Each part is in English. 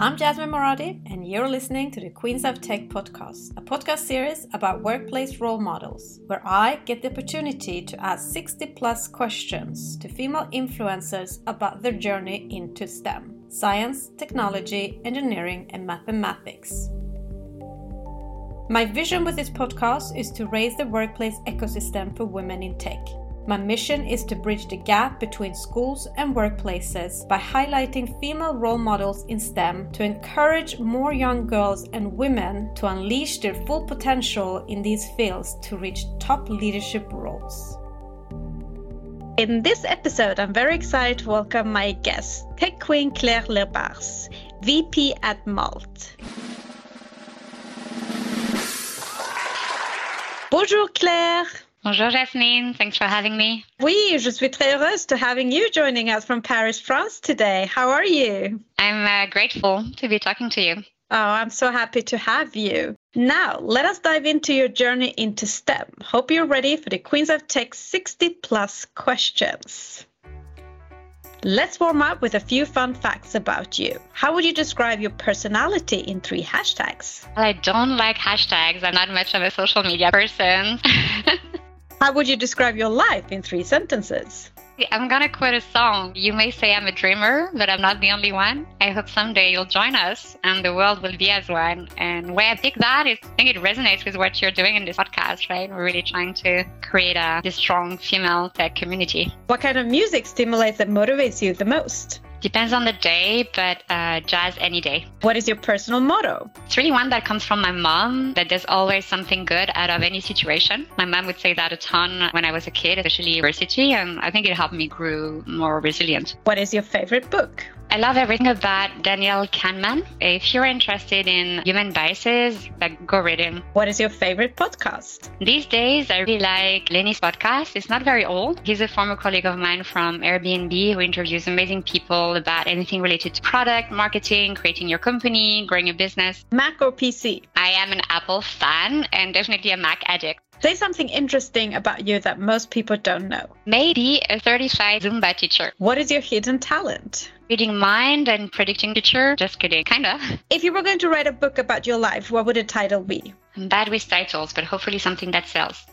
I'm Jasmine Moradi, and you're listening to the Queens of Tech podcast, a podcast series about workplace role models, where I get the opportunity to ask 60 plus questions to female influencers about their journey into STEM science, technology, engineering, and mathematics. My vision with this podcast is to raise the workplace ecosystem for women in tech my mission is to bridge the gap between schools and workplaces by highlighting female role models in STEM to encourage more young girls and women to unleash their full potential in these fields to reach top leadership roles. In this episode, I'm very excited to welcome my guest, Tech Queen Claire Lebraz, VP at Malt. Bonjour Claire. Bonjour Jasmine, thanks for having me. Oui, je suis très heureuse to having you joining us from Paris, France today. How are you? I'm uh, grateful to be talking to you. Oh, I'm so happy to have you. Now, let us dive into your journey into STEM. Hope you're ready for the Queens of Tech 60 plus questions. Let's warm up with a few fun facts about you. How would you describe your personality in three hashtags? I don't like hashtags. I'm not much of a social media person. How would you describe your life in three sentences? I'm gonna quote a song. You may say I'm a dreamer, but I'm not the only one. I hope someday you'll join us and the world will be as one. And why I pick that is I think it resonates with what you're doing in this podcast, right? We're really trying to create a this strong female tech community. What kind of music stimulates and motivates you the most? Depends on the day, but uh, jazz any day. What is your personal motto? It's really one that comes from my mom that there's always something good out of any situation. My mom would say that a ton when I was a kid, especially university, and I think it helped me grow more resilient. What is your favorite book? I love everything about Daniel Kahneman. If you're interested in human biases, like, go read him. What is your favorite podcast? These days, I really like Lenny's podcast. It's not very old. He's a former colleague of mine from Airbnb who interviews amazing people about anything related to product, marketing, creating your company, growing your business. Mac or PC? I am an Apple fan and definitely a Mac addict. Say something interesting about you that most people don't know. Maybe a 35 Zumba teacher. What is your hidden talent? Reading mind and predicting future. Just kidding, kinda. If you were going to write a book about your life, what would the title be? I'm bad with titles, but hopefully something that sells.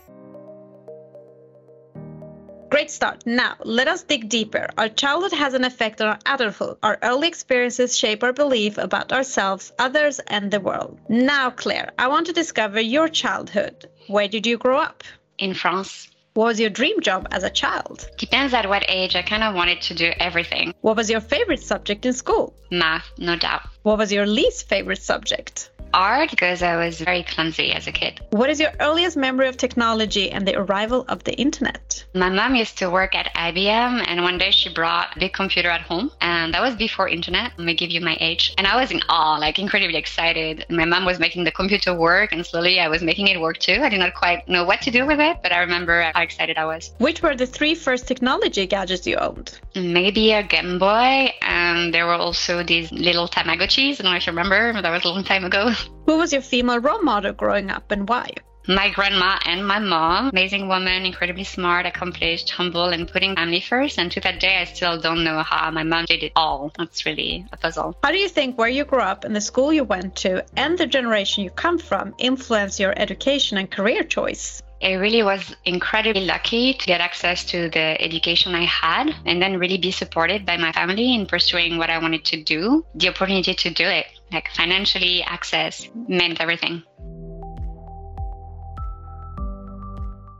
Great start. Now, let us dig deeper. Our childhood has an effect on our adulthood. Our early experiences shape our belief about ourselves, others, and the world. Now, Claire, I want to discover your childhood. Where did you grow up? In France. What was your dream job as a child? Depends at what age. I kind of wanted to do everything. What was your favorite subject in school? Math, no doubt. What was your least favorite subject? Art because I was very clumsy as a kid. What is your earliest memory of technology and the arrival of the internet? My mom used to work at IBM and one day she brought a big computer at home and that was before internet. Let me give you my age. And I was in awe, like incredibly excited. My mom was making the computer work and slowly I was making it work too. I did not quite know what to do with it, but I remember how excited I was. Which were the three first technology gadgets you owned? Maybe a Game Boy and there were also these little Tamagotchis. I don't know if you remember, but that was a long time ago. Who was your female role model growing up and why? My grandma and my mom, amazing woman, incredibly smart, accomplished, humble, and putting family first. And to that day, I still don't know how my mom did it all. That's really a puzzle. How do you think where you grew up and the school you went to and the generation you come from influence your education and career choice? I really was incredibly lucky to get access to the education I had and then really be supported by my family in pursuing what I wanted to do. The opportunity to do it, like financially, access meant everything.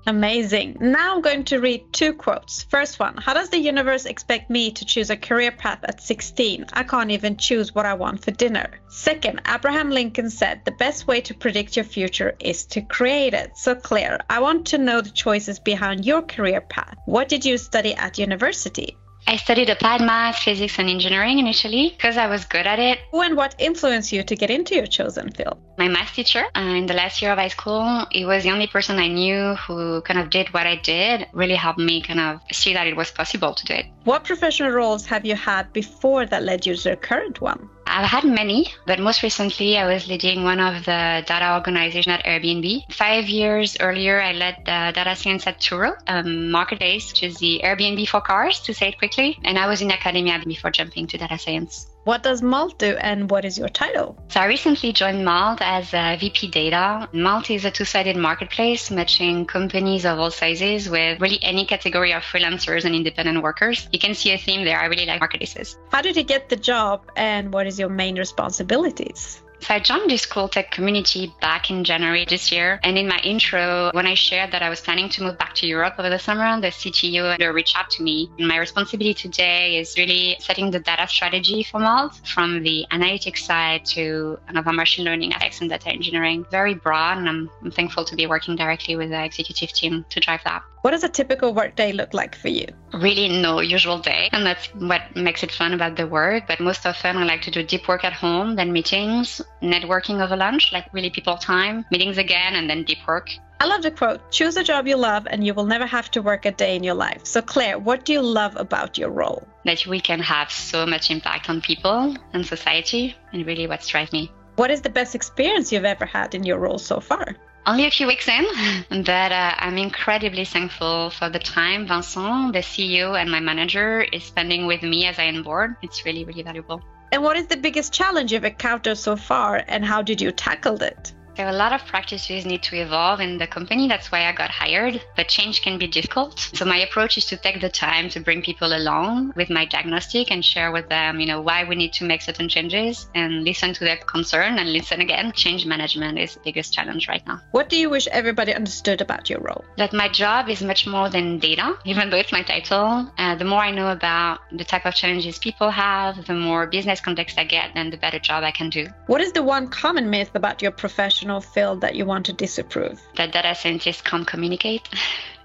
Amazing. Now I'm going to read two quotes. First one How does the universe expect me to choose a career path at 16? I can't even choose what I want for dinner. Second, Abraham Lincoln said the best way to predict your future is to create it. So, Claire, I want to know the choices behind your career path. What did you study at university? I studied applied math, physics, and engineering initially because I was good at it. Who and what influenced you to get into your chosen field? My math teacher uh, in the last year of high school, he was the only person I knew who kind of did what I did, really helped me kind of see that it was possible to do it. What professional roles have you had before that led you to the current one? I've had many, but most recently I was leading one of the data organization at Airbnb. Five years earlier, I led the data science at Turo, a marketplace, which is the Airbnb for cars, to say it quickly. And I was in academia before jumping to data science. What does Malt do and what is your title? So I recently joined Malt as a VP Data. Malt is a two-sided marketplace matching companies of all sizes with really any category of freelancers and independent workers. You can see a theme there. I really like marketplaces. How did you get the job and what is your main responsibilities? So I joined this cool tech community back in January this year. And in my intro, when I shared that I was planning to move back to Europe over the summer, the CTO reached out to me. And my responsibility today is really setting the data strategy for Malt from the analytics side to another machine learning aspects and data engineering. Very broad. And I'm, I'm thankful to be working directly with the executive team to drive that. What does a typical workday look like for you? Really, no usual day. And that's what makes it fun about the work. But most often, I like to do deep work at home, then meetings, networking over lunch, like really people time, meetings again, and then deep work. I love the quote choose a job you love and you will never have to work a day in your life. So, Claire, what do you love about your role? That we can have so much impact on people and society, and really what drives me. What is the best experience you've ever had in your role so far? only a few weeks in, but uh, I'm incredibly thankful for the time Vincent, the CEO, and my manager is spending with me as I onboard. It's really, really valuable. And what is the biggest challenge you've encountered so far, and how did you tackle it? So a lot of practices need to evolve in the company. That's why I got hired. But change can be difficult. So my approach is to take the time to bring people along with my diagnostic and share with them, you know, why we need to make certain changes and listen to their concern and listen again. Change management is the biggest challenge right now. What do you wish everybody understood about your role? That my job is much more than data, even though it's my title. Uh, the more I know about the type of challenges people have, the more business context I get, and the better job I can do. What is the one common myth about your profession? Professional field that you want to disapprove? That data scientists can't communicate.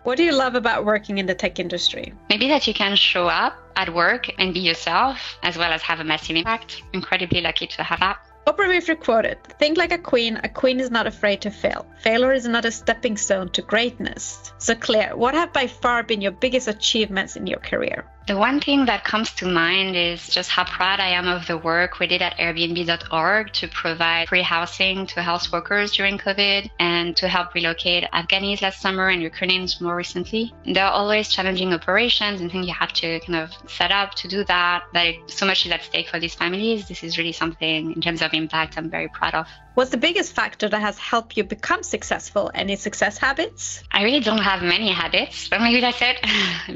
What do you love about working in the tech industry? Maybe that you can show up at work and be yourself, as well as have a massive impact. Incredibly lucky to have that. Oprah Winfrey quoted, Think like a queen, a queen is not afraid to fail. Failure is not a stepping stone to greatness. So, Claire, what have by far been your biggest achievements in your career? The one thing that comes to mind is just how proud I am of the work we did at Airbnb.org to provide free housing to health workers during COVID and to help relocate Afghanis last summer and Ukrainians more recently. There are always challenging operations and things you have to kind of set up to do that. That so much is at stake for these families. This is really something in terms of impact I'm very proud of. What's the biggest factor that has helped you become successful? Any success habits? I really don't have many habits, but maybe that's it.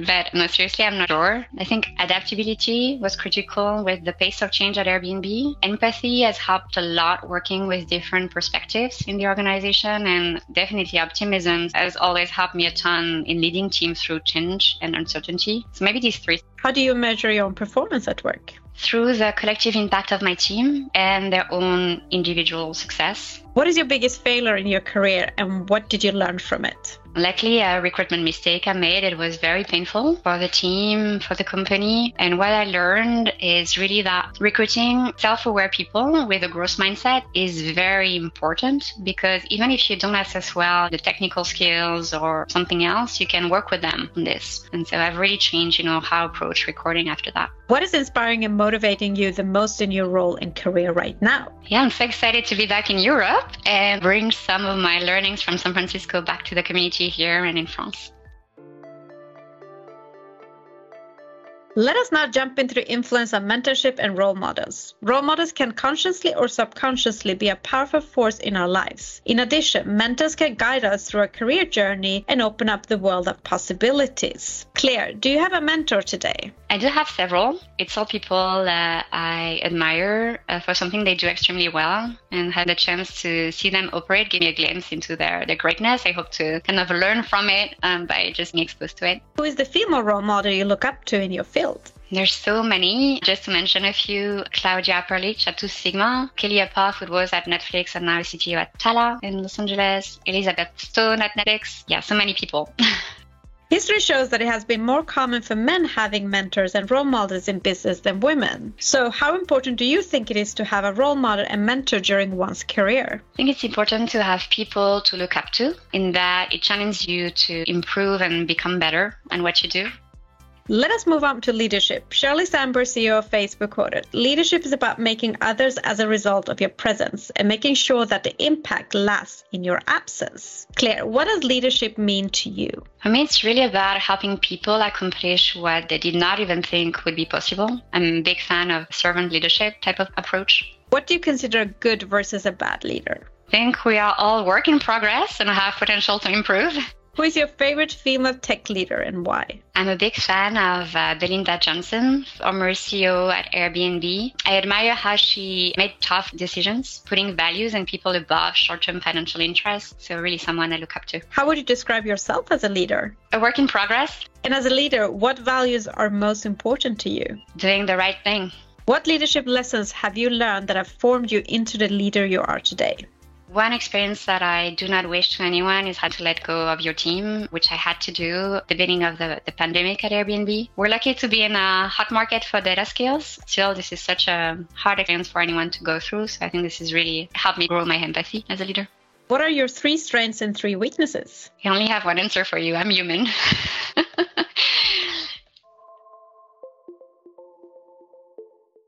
but no, seriously, I'm not sure. I think adaptability was critical with the pace of change at Airbnb. Empathy has helped a lot working with different perspectives in the organization, and definitely optimism has always helped me a ton in leading teams through change and uncertainty. So maybe these three. How do you measure your own performance at work? through the collective impact of my team and their own individual success. What is your biggest failure in your career and what did you learn from it? Luckily, a recruitment mistake I made. It was very painful for the team, for the company. And what I learned is really that recruiting self-aware people with a growth mindset is very important because even if you don't assess well the technical skills or something else, you can work with them on this. And so I've really changed, you know, how I approach recording after that. What is inspiring and motivating you the most in your role and career right now? Yeah, I'm so excited to be back in Europe and bring some of my learnings from San Francisco back to the community here and in France. Let us now jump into the influence of mentorship and role models. Role models can consciously or subconsciously be a powerful force in our lives. In addition, mentors can guide us through a career journey and open up the world of possibilities. Claire, do you have a mentor today? I do have several. It's all people that I admire uh, for something they do extremely well and had the chance to see them operate, give me a glimpse into their, their greatness. I hope to kind of learn from it um, by just being exposed to it. Who is the female role model you look up to in your field? There's so many. Just to mention a few, Claudia Perlich at Two Sigma, Kelly Uphoff, who was at Netflix and now CTO at Tala in Los Angeles, Elizabeth Stone at Netflix. Yeah, so many people. History shows that it has been more common for men having mentors and role models in business than women. So, how important do you think it is to have a role model and mentor during one's career? I think it's important to have people to look up to, in that it challenges you to improve and become better at what you do. Let us move on to leadership. Sheryl Sandberg, CEO of Facebook, quoted Leadership is about making others as a result of your presence and making sure that the impact lasts in your absence. Claire, what does leadership mean to you? For me, it's really about helping people accomplish what they did not even think would be possible. I'm a big fan of servant leadership type of approach. What do you consider a good versus a bad leader? I think we are all work in progress and have potential to improve. Who is your favorite female tech leader and why? I'm a big fan of uh, Belinda Johnson, former CEO at Airbnb. I admire how she made tough decisions, putting values and people above short-term financial interests. So really someone I look up to. How would you describe yourself as a leader? A work in progress. And as a leader, what values are most important to you? Doing the right thing. What leadership lessons have you learned that have formed you into the leader you are today? One experience that I do not wish to anyone is how to let go of your team, which I had to do at the beginning of the, the pandemic at Airbnb. We're lucky to be in a hot market for data skills. Still, this is such a hard experience for anyone to go through. So I think this has really helped me grow my empathy as a leader. What are your three strengths and three weaknesses? I only have one answer for you. I'm human.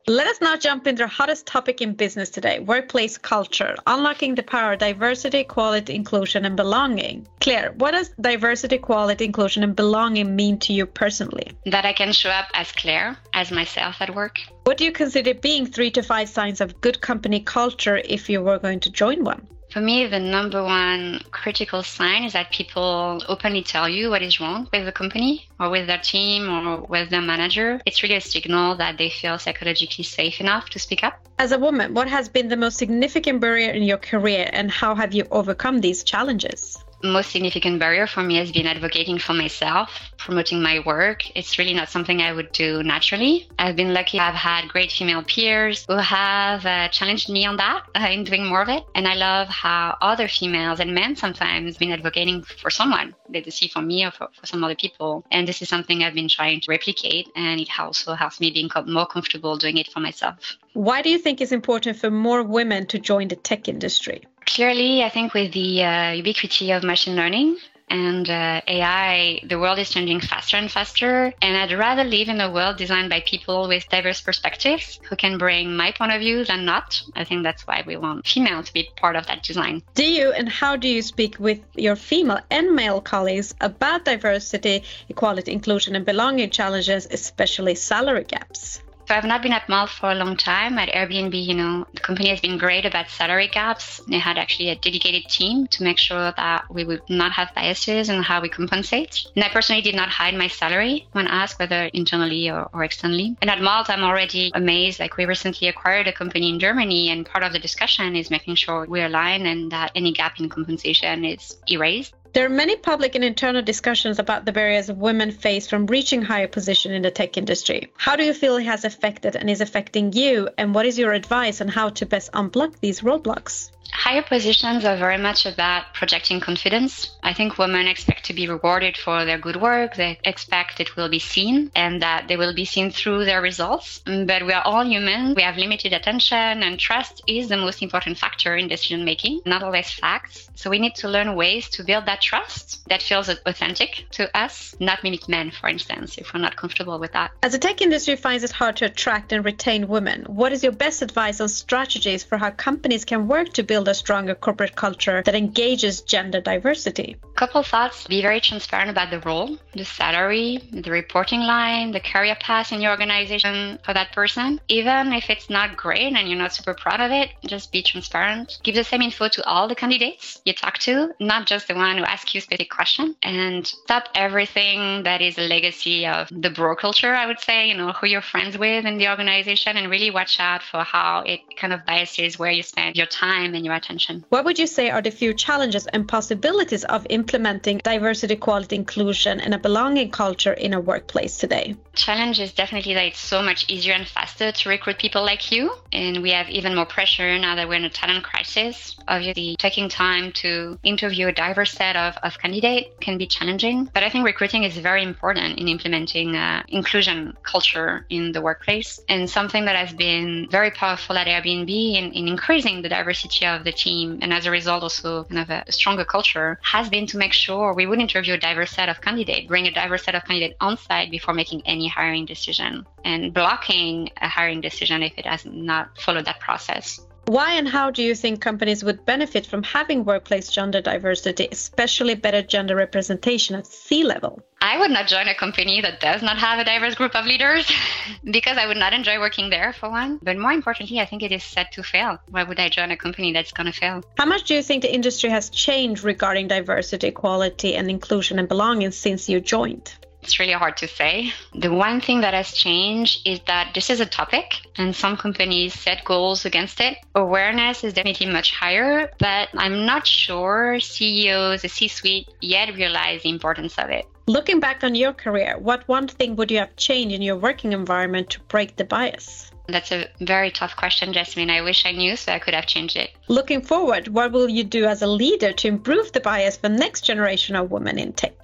Let us now jump into the hottest topic in business today workplace culture, unlocking the power of diversity, equality, inclusion, and belonging. Claire, what does diversity, equality, inclusion, and belonging mean to you personally? That I can show up as Claire, as myself at work. What do you consider being three to five signs of good company culture if you were going to join one? For me, the number one critical sign is that people openly tell you what is wrong with the company or with their team or with their manager. It's really a signal that they feel psychologically safe enough to speak up. As a woman, what has been the most significant barrier in your career and how have you overcome these challenges? Most significant barrier for me has been advocating for myself, promoting my work. It's really not something I would do naturally. I've been lucky. I've had great female peers who have uh, challenged me on that uh, in doing more of it. And I love how other females and men sometimes been advocating for someone that they see for me or for, for some other people. And this is something I've been trying to replicate. And it also helps me being more comfortable doing it for myself. Why do you think it's important for more women to join the tech industry? Clearly, I think with the uh, ubiquity of machine learning and uh, AI, the world is changing faster and faster. And I'd rather live in a world designed by people with diverse perspectives who can bring my point of view than not. I think that's why we want female to be part of that design. Do you and how do you speak with your female and male colleagues about diversity, equality, inclusion, and belonging challenges, especially salary gaps? So I've not been at Malt for a long time. At Airbnb, you know, the company has been great about salary gaps. They had actually a dedicated team to make sure that we would not have biases in how we compensate. And I personally did not hide my salary when asked whether internally or, or externally. And at Malt, I'm already amazed. Like we recently acquired a company in Germany and part of the discussion is making sure we align and that any gap in compensation is erased. There are many public and internal discussions about the barriers women face from reaching higher position in the tech industry. How do you feel it has affected and is affecting you, and what is your advice on how to best unblock these roadblocks? Higher positions are very much about projecting confidence. I think women expect to be rewarded for their good work. They expect it will be seen and that they will be seen through their results. But we are all human. We have limited attention and trust is the most important factor in decision making, not always facts. So we need to learn ways to build that trust that feels authentic to us, not mimic men, for instance, if we're not comfortable with that. As the tech industry finds it hard to attract and retain women, what is your best advice on strategies for how companies can work to build build a stronger corporate culture that engages gender diversity? Couple thoughts. Be very transparent about the role, the salary, the reporting line, the career path in your organization for that person. Even if it's not great and you're not super proud of it, just be transparent. Give the same info to all the candidates you talk to, not just the one who asks you a specific question. And stop everything that is a legacy of the bro culture, I would say, you know, who you're friends with in the organization and really watch out for how it kind of biases where you spend your time and your attention. What would you say are the few challenges and possibilities of implementing diversity, equality, inclusion, and a belonging culture in a workplace today? Challenge is definitely that it's so much easier and faster to recruit people like you. And we have even more pressure now that we're in a talent crisis. Obviously, taking time to interview a diverse set of, of candidates can be challenging. But I think recruiting is very important in implementing uh, inclusion culture in the workplace. And something that has been very powerful at Airbnb in, in increasing the diversity of the team and as a result also kind of a stronger culture has been to make sure we would interview a diverse set of candidates, bring a diverse set of candidates on site before making any hiring decision and blocking a hiring decision if it has not followed that process. Why and how do you think companies would benefit from having workplace gender diversity, especially better gender representation at C level? I would not join a company that does not have a diverse group of leaders because I would not enjoy working there, for one. But more importantly, I think it is set to fail. Why would I join a company that's going to fail? How much do you think the industry has changed regarding diversity, equality, and inclusion and belonging since you joined? It's really hard to say. The one thing that has changed is that this is a topic and some companies set goals against it. Awareness is definitely much higher, but I'm not sure CEOs, the C suite yet realize the importance of it. Looking back on your career, what one thing would you have changed in your working environment to break the bias? That's a very tough question, Jasmine. I wish I knew so I could have changed it. Looking forward, what will you do as a leader to improve the bias for next generation of women in tech?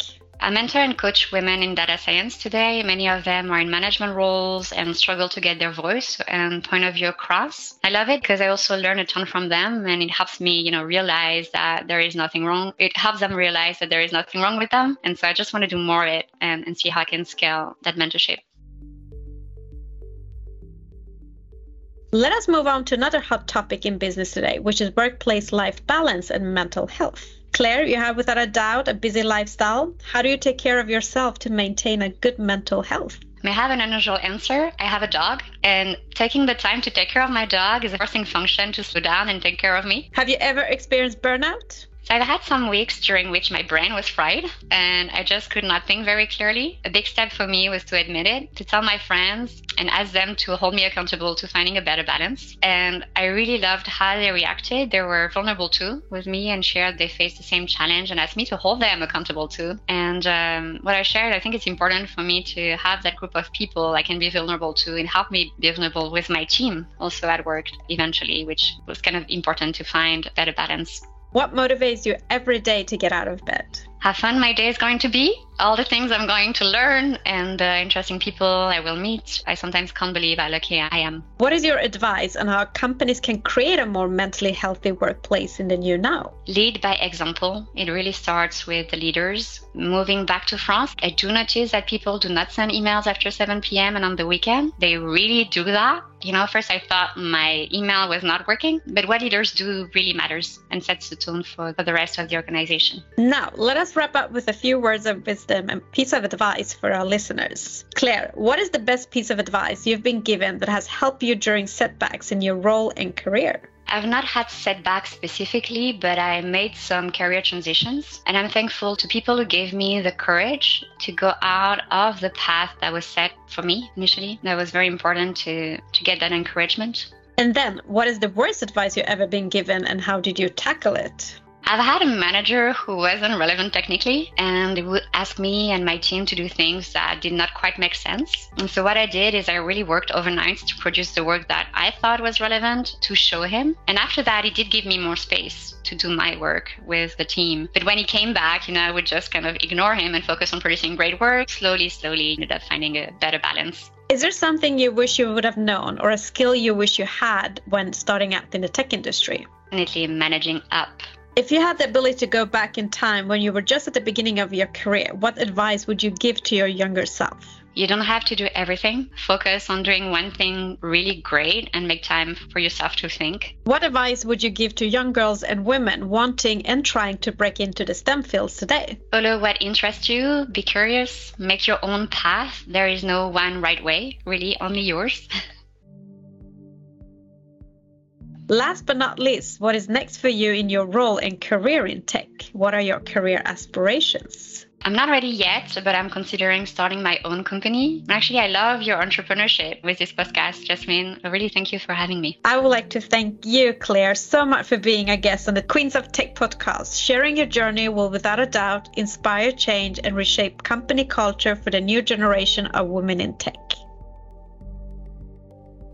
I mentor and coach women in data science today. Many of them are in management roles and struggle to get their voice and point of view across. I love it because I also learn a ton from them and it helps me, you know, realize that there is nothing wrong. It helps them realize that there is nothing wrong with them. And so I just want to do more of it and, and see how I can scale that mentorship. Let us move on to another hot topic in business today, which is workplace life balance and mental health. Claire, you have without a doubt a busy lifestyle. How do you take care of yourself to maintain a good mental health? May I have an unusual answer? I have a dog, and taking the time to take care of my dog is a forcing function to slow down and take care of me. Have you ever experienced burnout? So I've had some weeks during which my brain was fried and I just could not think very clearly. A big step for me was to admit it, to tell my friends and ask them to hold me accountable to finding a better balance. And I really loved how they reacted. They were vulnerable too with me and shared they faced the same challenge and asked me to hold them accountable too. And um, what I shared, I think it's important for me to have that group of people I can be vulnerable to and help me be vulnerable with my team also at work eventually, which was kind of important to find a better balance. What motivates you every day to get out of bed? How fun my day is going to be, all the things I'm going to learn, and the interesting people I will meet. I sometimes can't believe how lucky I am. What is your advice on how companies can create a more mentally healthy workplace in the new now? Lead by example. It really starts with the leaders. Moving back to France, I do notice that people do not send emails after 7 p.m. and on the weekend. They really do that you know, first I thought my email was not working, but what leaders do really matters and sets the tone for, for the rest of the organization. Now, let us wrap up with a few words of wisdom and piece of advice for our listeners. Claire, what is the best piece of advice you've been given that has helped you during setbacks in your role and career? I've not had setbacks specifically, but I made some career transitions. And I'm thankful to people who gave me the courage to go out of the path that was set for me initially. That was very important to, to get that encouragement. And then, what is the worst advice you've ever been given, and how did you tackle it? I've had a manager who wasn't relevant technically and would ask me and my team to do things that did not quite make sense. And so what I did is I really worked overnight to produce the work that I thought was relevant to show him. And after that, he did give me more space to do my work with the team. But when he came back, you know, I would just kind of ignore him and focus on producing great work. Slowly, slowly ended up finding a better balance. Is there something you wish you would have known or a skill you wish you had when starting out in the tech industry? Definitely managing up if you had the ability to go back in time when you were just at the beginning of your career, what advice would you give to your younger self? You don't have to do everything. Focus on doing one thing really great and make time for yourself to think. What advice would you give to young girls and women wanting and trying to break into the STEM fields today? Follow what interests you, be curious, make your own path. There is no one right way, really, only yours. Last but not least, what is next for you in your role and career in tech? What are your career aspirations? I'm not ready yet, but I'm considering starting my own company. Actually, I love your entrepreneurship with this podcast, Jasmine. I really thank you for having me. I would like to thank you, Claire, so much for being a guest on the Queens of Tech podcast. Sharing your journey will without a doubt inspire change and reshape company culture for the new generation of women in tech.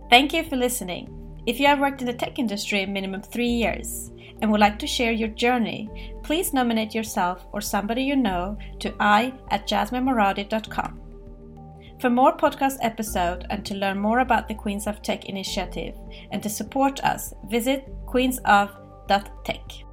Thank you for listening. If you have worked in the tech industry minimum three years and would like to share your journey, please nominate yourself or somebody you know to i at jasminemoradi.com. For more podcast episodes and to learn more about the Queens of Tech initiative and to support us, visit queensof.tech.